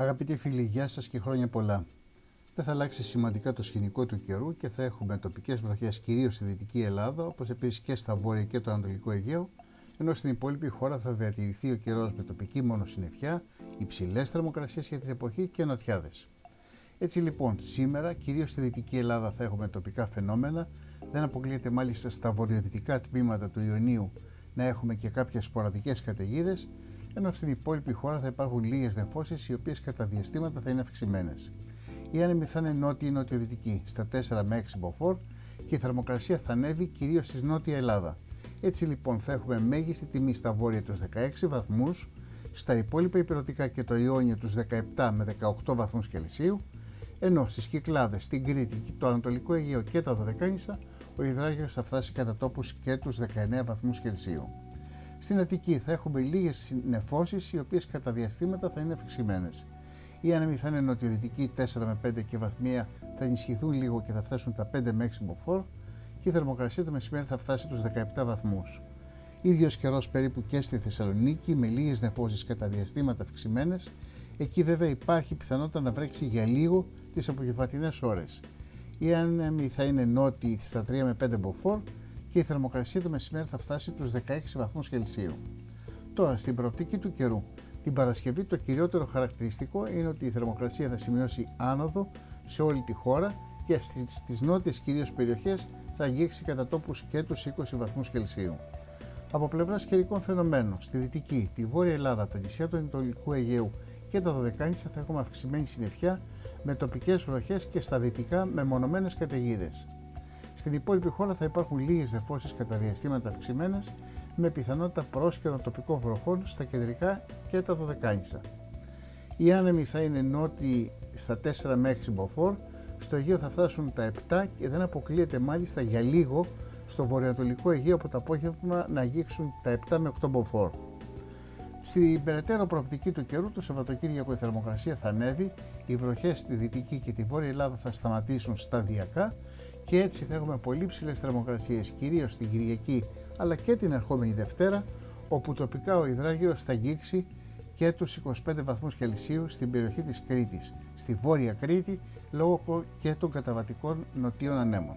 Αγαπητοί φίλοι, γεια σας και χρόνια πολλά. Δεν θα αλλάξει σημαντικά το σκηνικό του καιρού και θα έχουμε τοπικές βροχές κυρίως στη Δυτική Ελλάδα, όπως επίσης και στα Βόρεια και το Ανατολικό Αιγαίο, ενώ στην υπόλοιπη χώρα θα διατηρηθεί ο καιρός με τοπική μονοσυννεφιά, υψηλές θερμοκρασίες για την εποχή και νοτιάδες. Έτσι λοιπόν, σήμερα κυρίως στη Δυτική Ελλάδα θα έχουμε τοπικά φαινόμενα, δεν αποκλείεται μάλιστα στα βορειοδυτικά τμήματα του Ιωνίου να έχουμε και κάποιες σποραδικές καταιγίδες, ενώ στην υπόλοιπη χώρα θα υπάρχουν λίγες νεφώσεις οι οποίες κατά διαστήματα θα είναι αυξημένες. Οι άνεμοι θα είναι νότιοι νοτιοδυτικοί στα 4 με 6 μποφόρ και η θερμοκρασία θα ανέβει κυρίως στη Νότια Ελλάδα. Έτσι λοιπόν θα έχουμε μέγιστη τιμή στα βόρεια τους 16 βαθμούς, στα υπόλοιπα υπηρετικά και το Ιόνιο τους 17 με 18 βαθμούς Κελσίου, ενώ στις Κυκλάδες, στην Κρήτη, το Ανατολικό Αιγαίο και τα Δωδεκάνησα ο υδράγιος θα φτάσει κατά τόπους και τους 19 βαθμούς Κελσίου. Στην Αττική θα έχουμε λίγες νεφώσεις οι οποίες κατά διαστήματα θα είναι αυξημένες. Οι άνεμοι θα είναι νοτιοδυτικοί 4 με 5 και βαθμία θα ενισχυθούν λίγο και θα φτάσουν τα 5 με 6 μποφόρ και η θερμοκρασία το μεσημέρι θα φτάσει τους 17 βαθμούς. Ίδιος καιρός περίπου και στη Θεσσαλονίκη με λίγες νεφώσεις κατά διαστήματα αυξημένες. Εκεί βέβαια υπάρχει πιθανότητα να βρέξει για λίγο τις απογευματινές ώρες. Οι άνεμοι θα είναι νότιοι στα 3 με 5 μποφόρ και η θερμοκρασία το μεσημέρι θα φτάσει τους 16 βαθμούς Κελσίου. Τώρα στην προοπτική του καιρού. Την Παρασκευή το κυριότερο χαρακτηριστικό είναι ότι η θερμοκρασία θα σημειώσει άνοδο σε όλη τη χώρα και στις νότιες κυρίως περιοχές θα αγγίξει κατά τόπους και τους 20 βαθμούς Κελσίου. Από πλευράς καιρικών φαινομένων, στη Δυτική, τη Βόρεια Ελλάδα, τα νησιά του Ανατολικού Αιγαίου και τα Δωδεκάνησα θα έχουμε αυξημένη συννεφιά με τοπικές βροχές και στα δυτικά με μονομένε καταιγίδες. Στην υπόλοιπη χώρα θα υπάρχουν λίγες νεφώσεις κατά διαστήματα αυξημένες με πιθανότητα πρόσκαιρων τοπικών βροχών στα κεντρικά και τα Δωδεκάνησα. Οι άνεμοι θα είναι νότιοι στα 4 με 6 μποφόρ, στο Αιγαίο θα φτάσουν τα 7 και δεν αποκλείεται μάλιστα για λίγο στο βορειοανατολικό Αιγαίο από το απόγευμα να αγγίξουν τα 7 με 8 μποφόρ. Στην περαιτέρω προοπτική του καιρού, το Σαββατοκύριακο η θερμοκρασία θα ανέβει, οι βροχές στη Δυτική και τη Βόρεια Ελλάδα θα σταματήσουν σταδιακά και έτσι θα έχουμε πολύ ψηλές θερμοκρασίες κυρίως την Κυριακή αλλά και την ερχόμενη Δευτέρα, όπου τοπικά ο υδράγυρος θα αγγίξει και τους 25 βαθμούς Κελσίου στην περιοχή της Κρήτης, στη Βόρεια Κρήτη, λόγω και των καταβατικών νοτίων ανέμων.